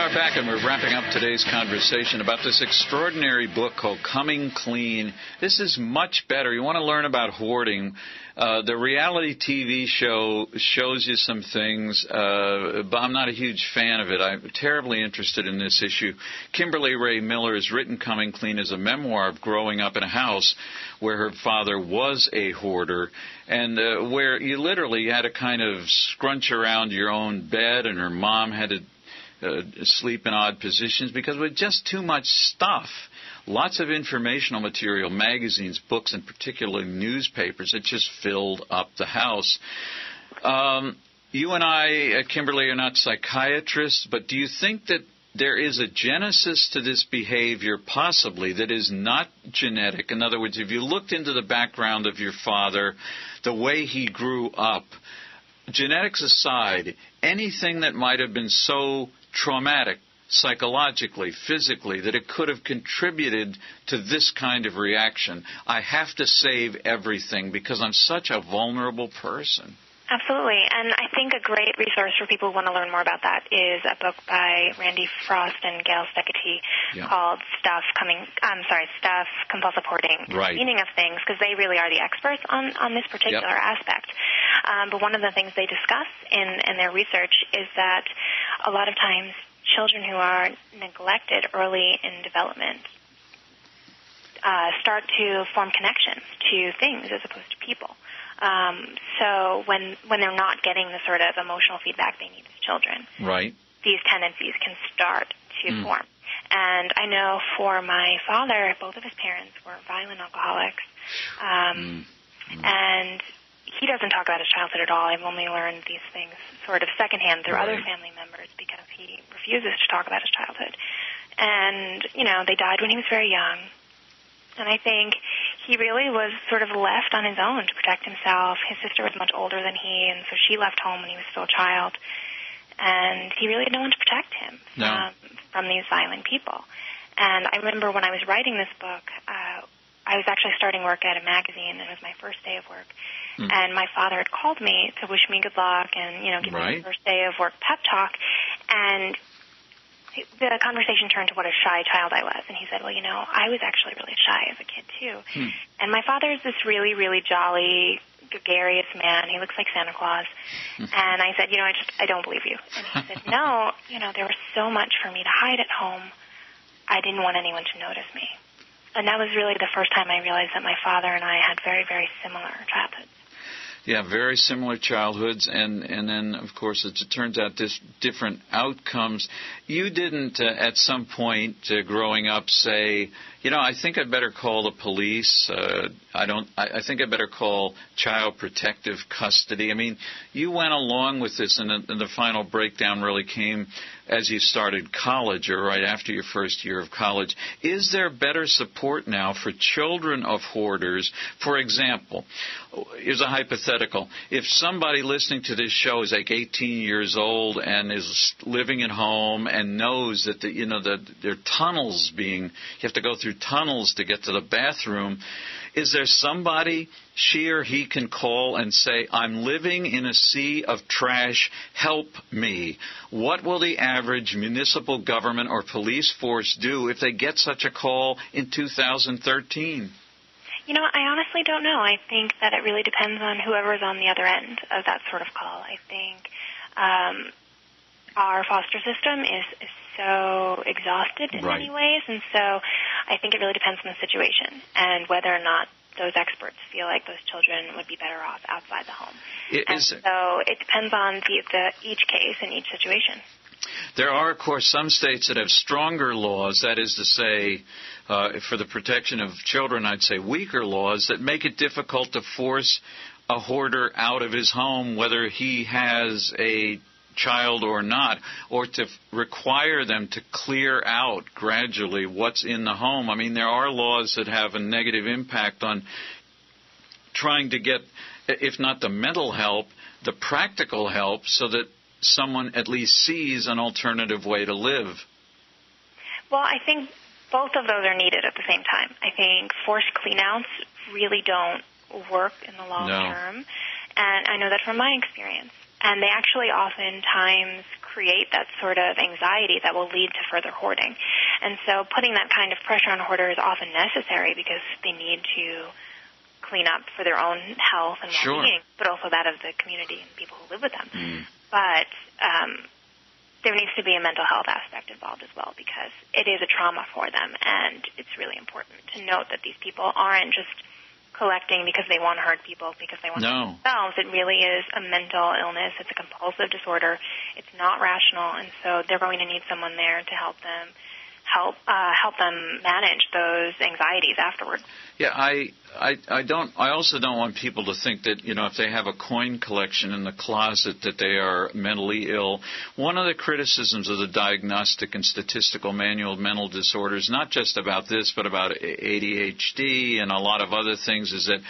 are back, and we're wrapping up today's conversation about this extraordinary book called Coming Clean. This is much better. You want to learn about hoarding. Uh, the reality TV show shows you some things, uh, but I'm not a huge fan of it. I'm terribly interested in this issue. Kimberly Rae Miller has written Coming Clean as a memoir of growing up in a house where her father was a hoarder and uh, where you literally had to kind of scrunch around your own bed and her mom had to uh, sleep in odd positions because with just too much stuff. Lots of informational material, magazines, books, and particularly newspapers it just filled up the house. Um, you and I, uh, Kimberly, are not psychiatrists, but do you think that there is a genesis to this behavior, possibly, that is not genetic? In other words, if you looked into the background of your father, the way he grew up, genetics aside, anything that might have been so traumatic psychologically, physically, that it could have contributed to this kind of reaction. I have to save everything because I'm such a vulnerable person. Absolutely. And I think a great resource for people who want to learn more about that is a book by Randy Frost and Gail Steketee Yeah. called Stuff Coming, I'm sorry, Stuff, Compulsive Hoarding, Right. Meaning of Things, because they really are the experts on, on this particular Yep. aspect. Um, but one of the things they discuss in, in their research is that a lot of times children who are neglected early in development uh, start to form connections to things as opposed to people. Um, so when when they're not getting the sort of emotional feedback they need as children, Right. these tendencies can start to Mm. form. And I know for my father, both of his parents were violent alcoholics, um, and he doesn't talk about his childhood at all. I've only learned these things sort of secondhand through other family members because he refuses to talk about his childhood. And you know, they died when he was very young. And I think he really was sort of left on his own to protect himself. His sister was much older than he, and so she left home when he was still a child. And he really had no one to protect him No. um, from these violent people. And I remember when I was writing this book, uh, I was actually starting work at a magazine, and it was my first day of work. Hmm. And my father had called me to wish me good luck and, you know, give me Right. the first day of work pep talk. And the conversation turned to what a shy child I was. And he said, well, you know, I was actually really shy as a kid, too. Hmm. And my father is this really, really jolly, gregarious man. He looks like Santa Claus. and I said, you know, I just, I don't believe you. And he said, no, you know, there was so much for me to hide at home. I didn't want anyone to notice me. And that was really the first time I realized that my father and I had very, very similar childhoods. Yeah, very similar childhoods, and and then of course it turns out this different outcomes. You didn't uh, at some point uh, growing up say, you know, I think I'd better call the police. Uh, I don't. I, I think I better call child protective custody. I mean, you went along with this, and, the- and the final breakdown really came as you started college or right after your first year of college. Is there better support now for children of hoarders? For example, here's a hypothetical. If somebody listening to this show is like 18 years old and is living at home and knows that the, you know that there are tunnels being you have to go through tunnels to get to the bathroom, is there somebody she or he can call and say, I'm living in a sea of trash, help me? What will the average municipal government or police force do if they get such a call in 2013? You know, I honestly don't know. I think that it really depends on whoever's on the other end of that sort of call. I think um, our foster system is, is so exhausted in Right. many ways, and so I think it really depends on the situation and whether or not those experts feel like those children would be better off outside the home. I- and is- so it depends on the, the each case and each situation. There are, of course, some states that have stronger laws, that is to say, uh, for the protection of children, I'd say weaker laws that make it difficult to force a hoarder out of his home, whether he has a child or not, or to require them to clear out gradually what's in the home. I mean, there are laws that have a negative impact on trying to get, if not the mental help, the practical help so that someone at least sees an alternative way to live. Well, I think both of those are needed at the same time. I think forced cleanouts really don't work in the long No. term, and I know that from my experience. And they actually oftentimes create that sort of anxiety that will lead to further hoarding. And so putting that kind of pressure on hoarders is often necessary because they need to clean up for their own health and well-being, but also that of the community and people who live with them Mm. but um, there needs to be a mental health aspect involved as well because it is a trauma for them, and it's really important to note that these people aren't just collecting because they want to hurt people because they want to No. hurt themselves. It really is a mental illness. It's a compulsive disorder. It's not rational, and so they're going to need someone there to help them help uh, help them manage those anxieties afterwards. Yeah, I, I, I don't. I also don't want people to think that you know if they have a coin collection in the closet that they are mentally ill. One of the criticisms of the Diagnostic and Statistical Manual of Mental Disorders, not just about this, but about ADHD and a lot of other things, is that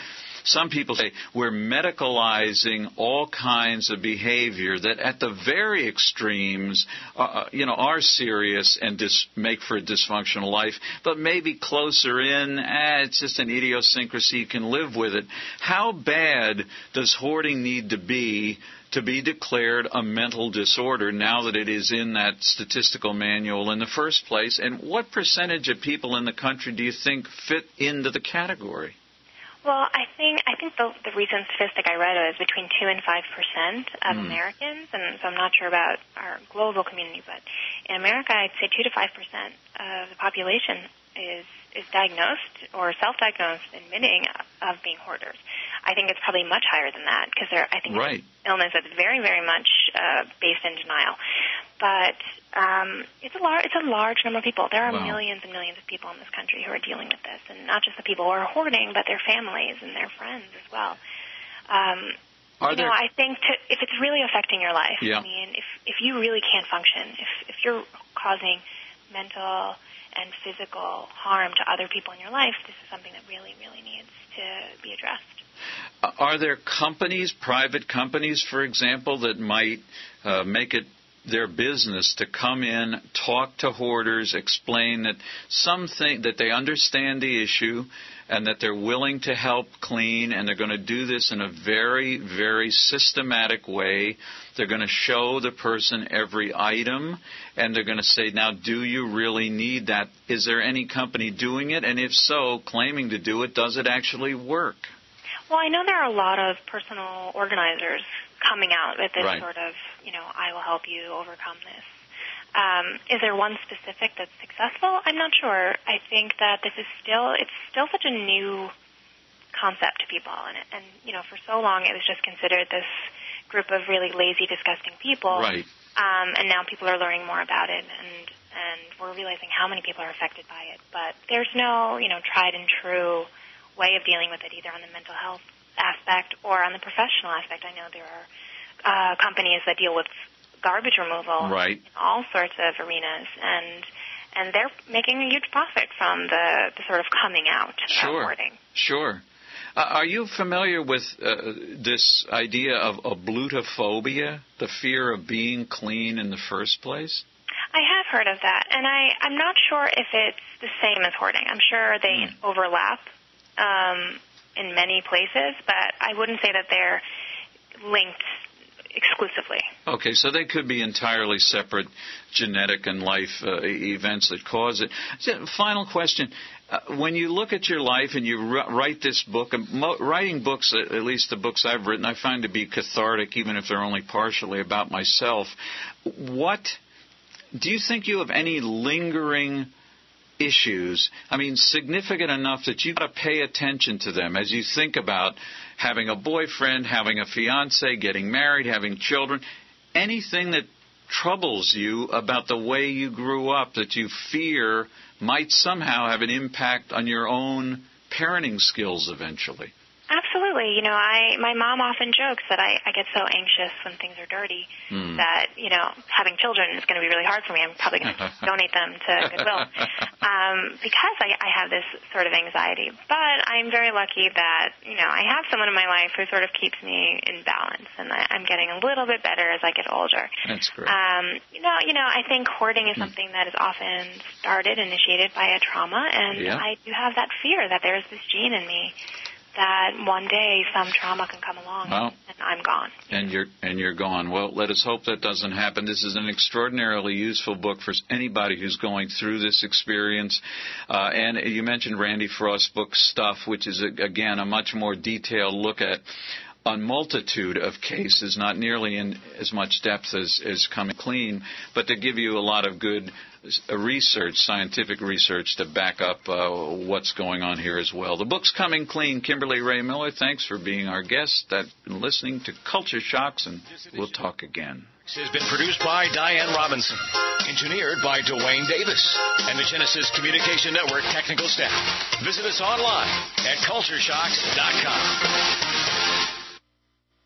some people say we're medicalizing all kinds of behavior that at the very extremes, uh, uh, you know, are serious and dis- make for a dysfunctional life, but maybe closer in, eh, it's just an idiosyncrasy, you can live with it. How bad does hoarding need to be to be declared a mental disorder now that it is in that statistical manual in the first place? And what percentage of people in the country do you think fit into the category? Well, I think I think the, the recent statistic I read was between two and five percent of Hmm. Americans, and so I'm not sure about our global community, but in America, I'd say two to five percent of the population is is diagnosed or self-diagnosed, admitting of being hoarders. I think it's probably much higher than that because there, I think Right. an illness that's very, very much uh, based in denial. But um, it's a large, it's a large number of people. There are Wow. millions and millions of people in this country who are dealing with this, and not just the people who are hoarding, but their families and their friends as well. Um, Are you there- know, I think to, if it's really affecting your life, Yeah. I mean, if if you really can't function, if if you're causing mental and physical harm to other people in your life, this is something that really, really needs to be addressed. Are there companies, private companies, for example, that might uh, make it their business to come in, talk to hoarders, explain that something that they understand the issue and that they're willing to help clean and they're going to do this in a very, very systematic way. They're going to show the person every item and they're going to say, now, do you really need that? Is there any company doing it? And if so, claiming to do it, does it actually work? Well, I know there are a lot of personal organizers coming out with this Right. sort of, you know, I will help you overcome this. Um, is there one specific that's successful? I'm not sure. I think that this is still it's still such a new concept to people, and and you know, for so long it was just considered this group of really lazy, disgusting people. Right. Um, and now people are learning more about it, and and we're realizing how many people are affected by it. But there's no, you know, tried and true way of dealing with it, either on the mental health aspect or on the professional aspect. I know there are uh, companies that deal with garbage removal Right. in all sorts of arenas, and and they're making a huge profit from the, the sort of coming out Sure. hoarding. Sure. Uh, are you familiar with uh, this idea of ablutophobia, the fear of being clean in the first place? I have heard of that, and I, I'm not sure if it's the same as hoarding. I'm sure they Hmm. overlap um, in many places, but I wouldn't say that they're linked exclusively. Okay, so they could be entirely separate genetic and life uh, events that cause it. Final question. Uh, when you look at your life and you r- write this book, and mo- writing books, at at least the books I've written, I find to be cathartic, even if they're only partially about myself. What do you think you have any lingering issues? I mean, significant enough that you've got to pay attention to them as you think about having a boyfriend, having a fiance, getting married, having children. Anything that troubles you about the way you grew up that you fear might somehow have an impact on your own parenting skills eventually. Absolutely. You know, I my mom often jokes that I, I get so anxious when things are dirty Hmm. that, you know, having children is going to be really hard for me. I'm probably going <laughs> to donate them to Goodwill um, because I, I have this sort of anxiety. But I'm very lucky that, you know, I have someone in my life who sort of keeps me in balance, and I, I'm getting a little bit better as I get older. That's great. Um, you know, you know, I think hoarding is something that is often started, initiated by a trauma, and Yeah. I do have that fear that there is this gene in me that one day some trauma can come along Well, and I'm gone. and you're and you're gone. Well, let us hope that doesn't happen. This is an extraordinarily useful book for anybody who's going through this experience. Uh, and you mentioned Randy Frost's book Stuff, which is a, again a much more detailed look at a multitude of cases, not nearly in as much depth as, as Coming Clean, but to give you a lot of good uh, research, scientific research to back up uh, what's going on here as well. The book's Coming Clean. Kimberly Rae Miller, thanks for being our guest. I've been listening to Culture Shocks, and we'll talk again. This has been produced by Diane Robinson, engineered by Dwayne Davis, and the Genesis Communication Network technical staff. Visit us online at cultureshocks.com.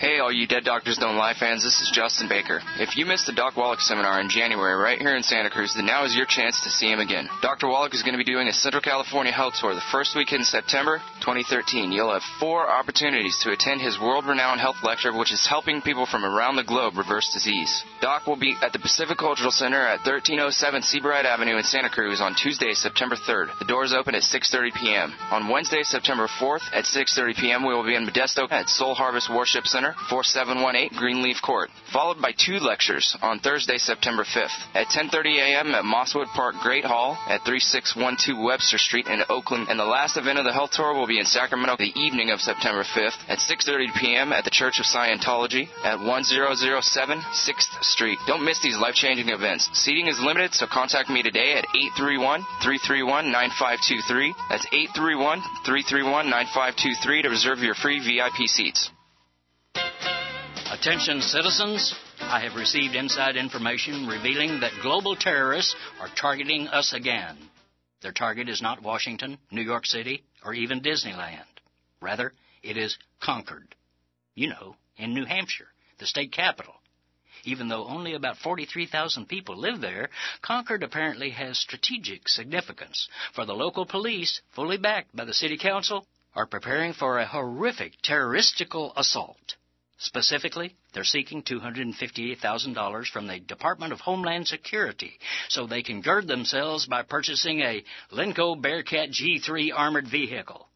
Hey, all you Dead Doctors Don't Lie fans, this is Justin Baker. If you missed the Doc Wallach seminar in January right here in Santa Cruz, then now is your chance to see him again. Dr. Wallach is going to be doing a Central California health tour the first week in September 2013. You'll have four opportunities to attend his world renowned health lecture, which is helping people from around the globe reverse disease. Doc will be at the Pacific Cultural Center at 1307 Seabright Avenue in Santa Cruz on Tuesday, September 3rd. The doors open at 6.30 p.m. On Wednesday, September 4th at 6.30 p.m., we will be in Modesto at Soul Harvest Worship Center, 4718 Greenleaf Court, followed by two lectures on Thursday, September 5th at 10:30 a.m. at Mosswood Park Great Hall at 3612 Webster Street in Oakland. And the last event of the health tour will be in Sacramento the evening of September 5th at 6:30 p.m. at the Church of Scientology at 1007 6th Street. Don't miss these life-changing events. Seating is limited, so contact me today at 831-331-9523. That's 831-331-9523 to reserve your free VIP seats. Attention citizens, I have received inside information revealing that global terrorists are targeting us again. Their target is not Washington, New York City, or even Disneyland. Rather, it is Concord. You know, in New Hampshire, the state capital. Even though only about 43,000 people live there, Concord apparently has strategic significance, for the local police, fully backed by the city council, are preparing for a horrific terroristical assault. Specifically, they're seeking $258,000 from the Department of Homeland Security so they can gird themselves by purchasing a Lenco Bearcat G3 armored vehicle.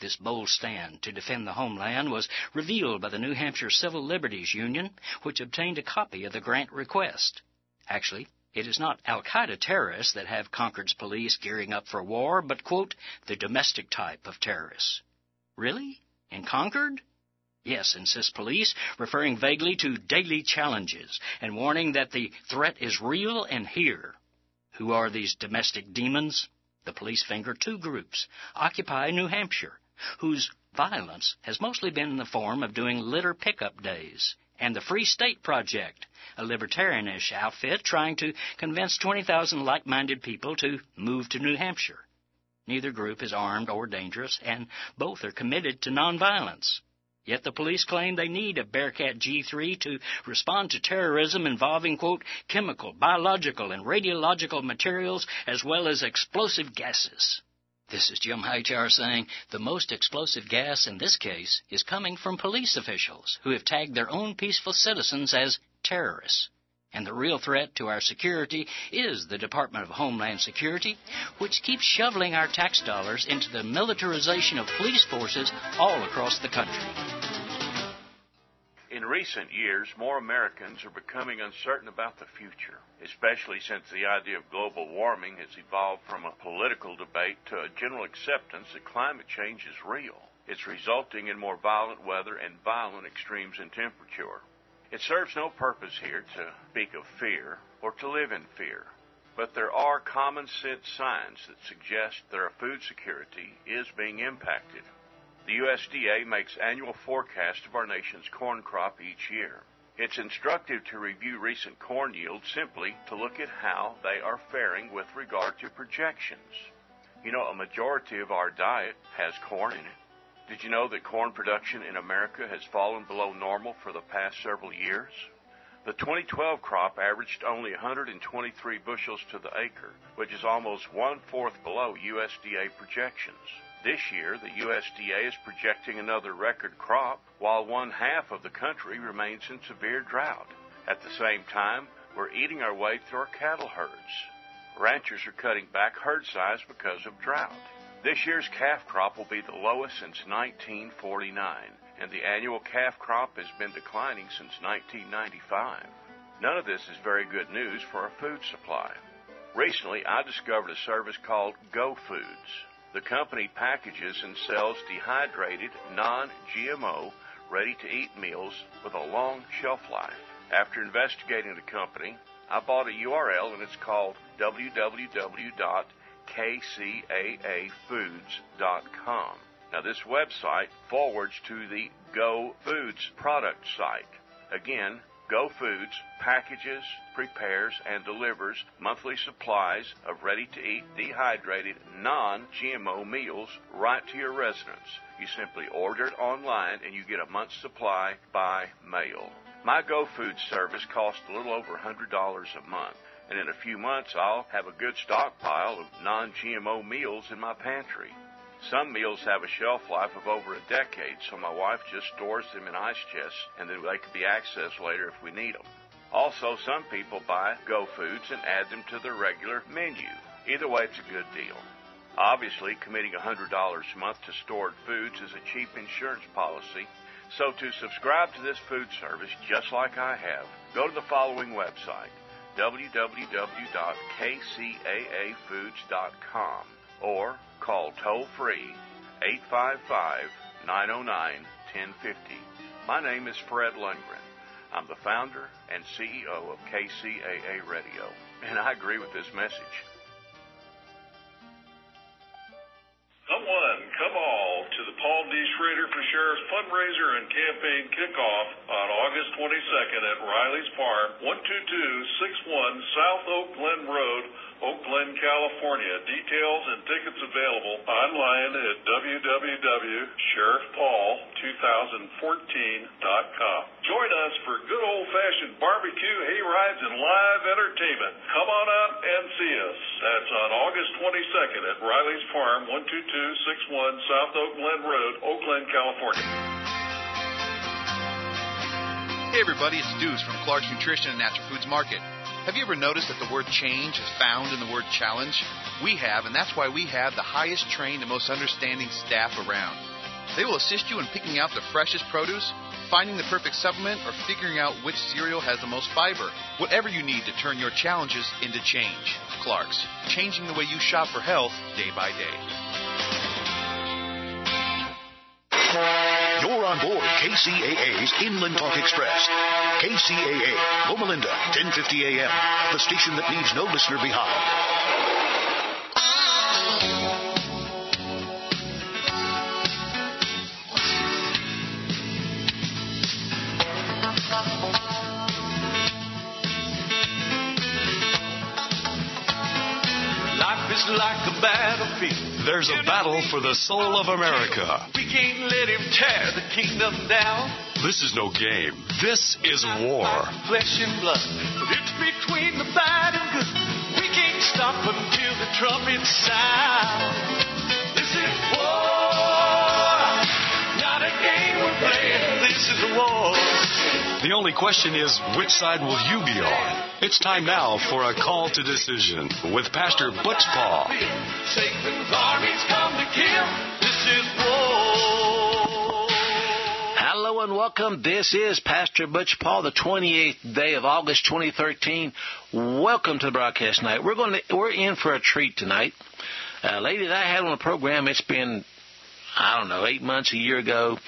This bold stand to defend the homeland was revealed by the New Hampshire Civil Liberties Union, which obtained a copy of the grant request. Actually, it is not Al Qaeda terrorists that have Concord's police gearing up for war, but, quote, the domestic type of terrorists. Really? In Concord? Yes, insists police, referring vaguely to daily challenges and warning that the threat is real and here. Who are these domestic demons? The police finger two groups Occupy New Hampshire, whose violence has mostly been in the form of doing litter pickup days, and the Free State Project, a libertarianish outfit trying to convince 20,000 like minded people to move to New Hampshire. Neither group is armed or dangerous, and both are committed to nonviolence. Yet the police claim they need a Bearcat G3 to respond to terrorism involving, quote, chemical, biological, and radiological materials as well as explosive gases. This is Jim Hightower saying the most explosive gas in this case is coming from police officials who have tagged their own peaceful citizens as terrorists. And the real threat to our security is the Department of Homeland Security, which keeps shoveling our tax dollars into the militarization of police forces all across the country. In recent years, more Americans are becoming uncertain about the future, especially since the idea of global warming has evolved from a political debate to a general acceptance that climate change is real. It's resulting in more violent weather and violent extremes in temperature. It serves no purpose here to speak of fear or to live in fear, but there are common sense signs that suggest that our food security is being impacted. The USDA makes annual forecasts of our nation's corn crop each year. It's instructive to review recent corn yields simply to look at how they are faring with regard to projections. You know, a majority of our diet has corn in it. Did you know that corn production in America has fallen below normal for the past several years? The 2012 crop averaged only 123 bushels to the acre, which is almost one fourth below USDA projections. This year, the USDA is projecting another record crop, while one half of the country remains in severe drought. At the same time, we're eating our way through our cattle herds. Ranchers are cutting back herd size because of drought. This year's calf crop will be the lowest since 1949, and the annual calf crop has been declining since 1995. None of this is very good news for our food supply. Recently, I discovered a service called Go Foods. The company packages and sells dehydrated, non GMO, ready to eat meals with a long shelf life. After investigating the company, I bought a URL and it's called www.kcaafoods.com. Now, this website forwards to the Go Foods product site. Again, Go Foods packages, prepares, and delivers monthly supplies of ready to eat, dehydrated, non GMO meals right to your residence. You simply order it online and you get a month's supply by mail. My Go Foods service costs a little over $100 a month, and in a few months I'll have a good stockpile of non GMO meals in my pantry. Some meals have a shelf life of over a decade, so my wife just stores them in ice chests and then they can be accessed later if we need them. Also, some people buy Go Foods and add them to their regular menu. Either way, it's a good deal. Obviously, committing $100 a month to stored foods is a cheap insurance policy. So to subscribe to this food service, just like I have, go to the following website, www.kcaafoods.com or call toll free 855 909 1050. My name is Fred Lundgren. I'm the founder and CEO of KCAA Radio, and I agree with this message. For Sheriff's fundraiser and campaign kickoff on August 22nd at Riley's Farm, 12261 South Oak Glen Road, Oak Glen, California. Details and tickets available online at www.sheriffpaul2014.com. Join us for good old-fashioned barbecue, hay rides, and live entertainment. Come on out and see us. That's on August 22nd at Riley's Farm, 12261 South Oak Glen Road, Oak Glen, California. Hey everybody, it's Deuce from Clark's Nutrition and Natural Foods Market. Have you ever noticed that the word change is found in the word challenge? We have, and that's why we have the highest trained and most understanding staff around. They will assist you in picking out the freshest produce, finding the perfect supplement, or figuring out which cereal has the most fiber. Whatever you need to turn your challenges into change. Clark's, changing the way you shop for health day by day. You're on board KCAA's Inland Talk Express. KCAA, Loma Linda, 1050 AM, the station that leaves no listener behind. Like a. There's a battle for the soul of America. We can't let him tear the kingdom down. This is no game. This is war. Flesh and blood. It's between the bad and good. We can't stop until the trumpet sound. Playing. This is a war. The only question is, which side will you be on? It's time now for a call to decision with Pastor Butch Paul. Satan's armies come to kill. This is war. Hello and welcome. This is Pastor Butch Paul, the 28th day of August 2013. Welcome to the broadcast tonight. We're going to, we're in for a treat tonight. A lady that I had on the program, it's been, I don't know, eight months, a year ago.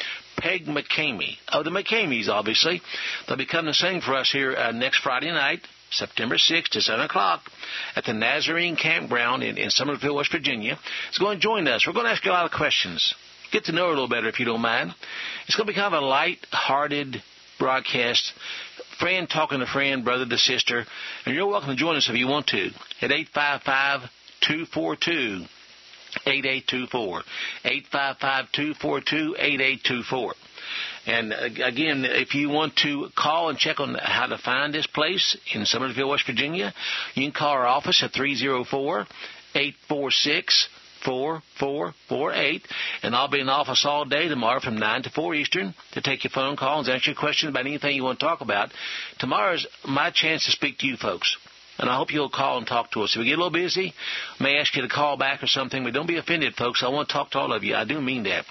Peg McKamey of the McKameys, obviously. They'll be coming to sing for us here uh, next Friday night, September 6th to 7 o'clock at the Nazarene Campground in, in Summersville, West Virginia. It's going to join us. We're going to ask you a lot of questions. Get to know her a little better if you don't mind. It's going to be kind of a light-hearted broadcast. Friend talking to friend, brother to sister. And you're welcome to join us if you want to at 855 242 8824. 855-242-8824. And again, if you want to call and check on how to find this place in Summersville, West Virginia, you can call our office at 304 846 4448. And I'll be in the office all day tomorrow from 9 to 4 Eastern to take your phone calls, answer your questions about anything you want to talk about. Tomorrow's my chance to speak to you folks. And I hope you'll call and talk to us. If we get a little busy, may ask you to call back or something, but don't be offended, folks. I want to talk to all of you. I do mean that.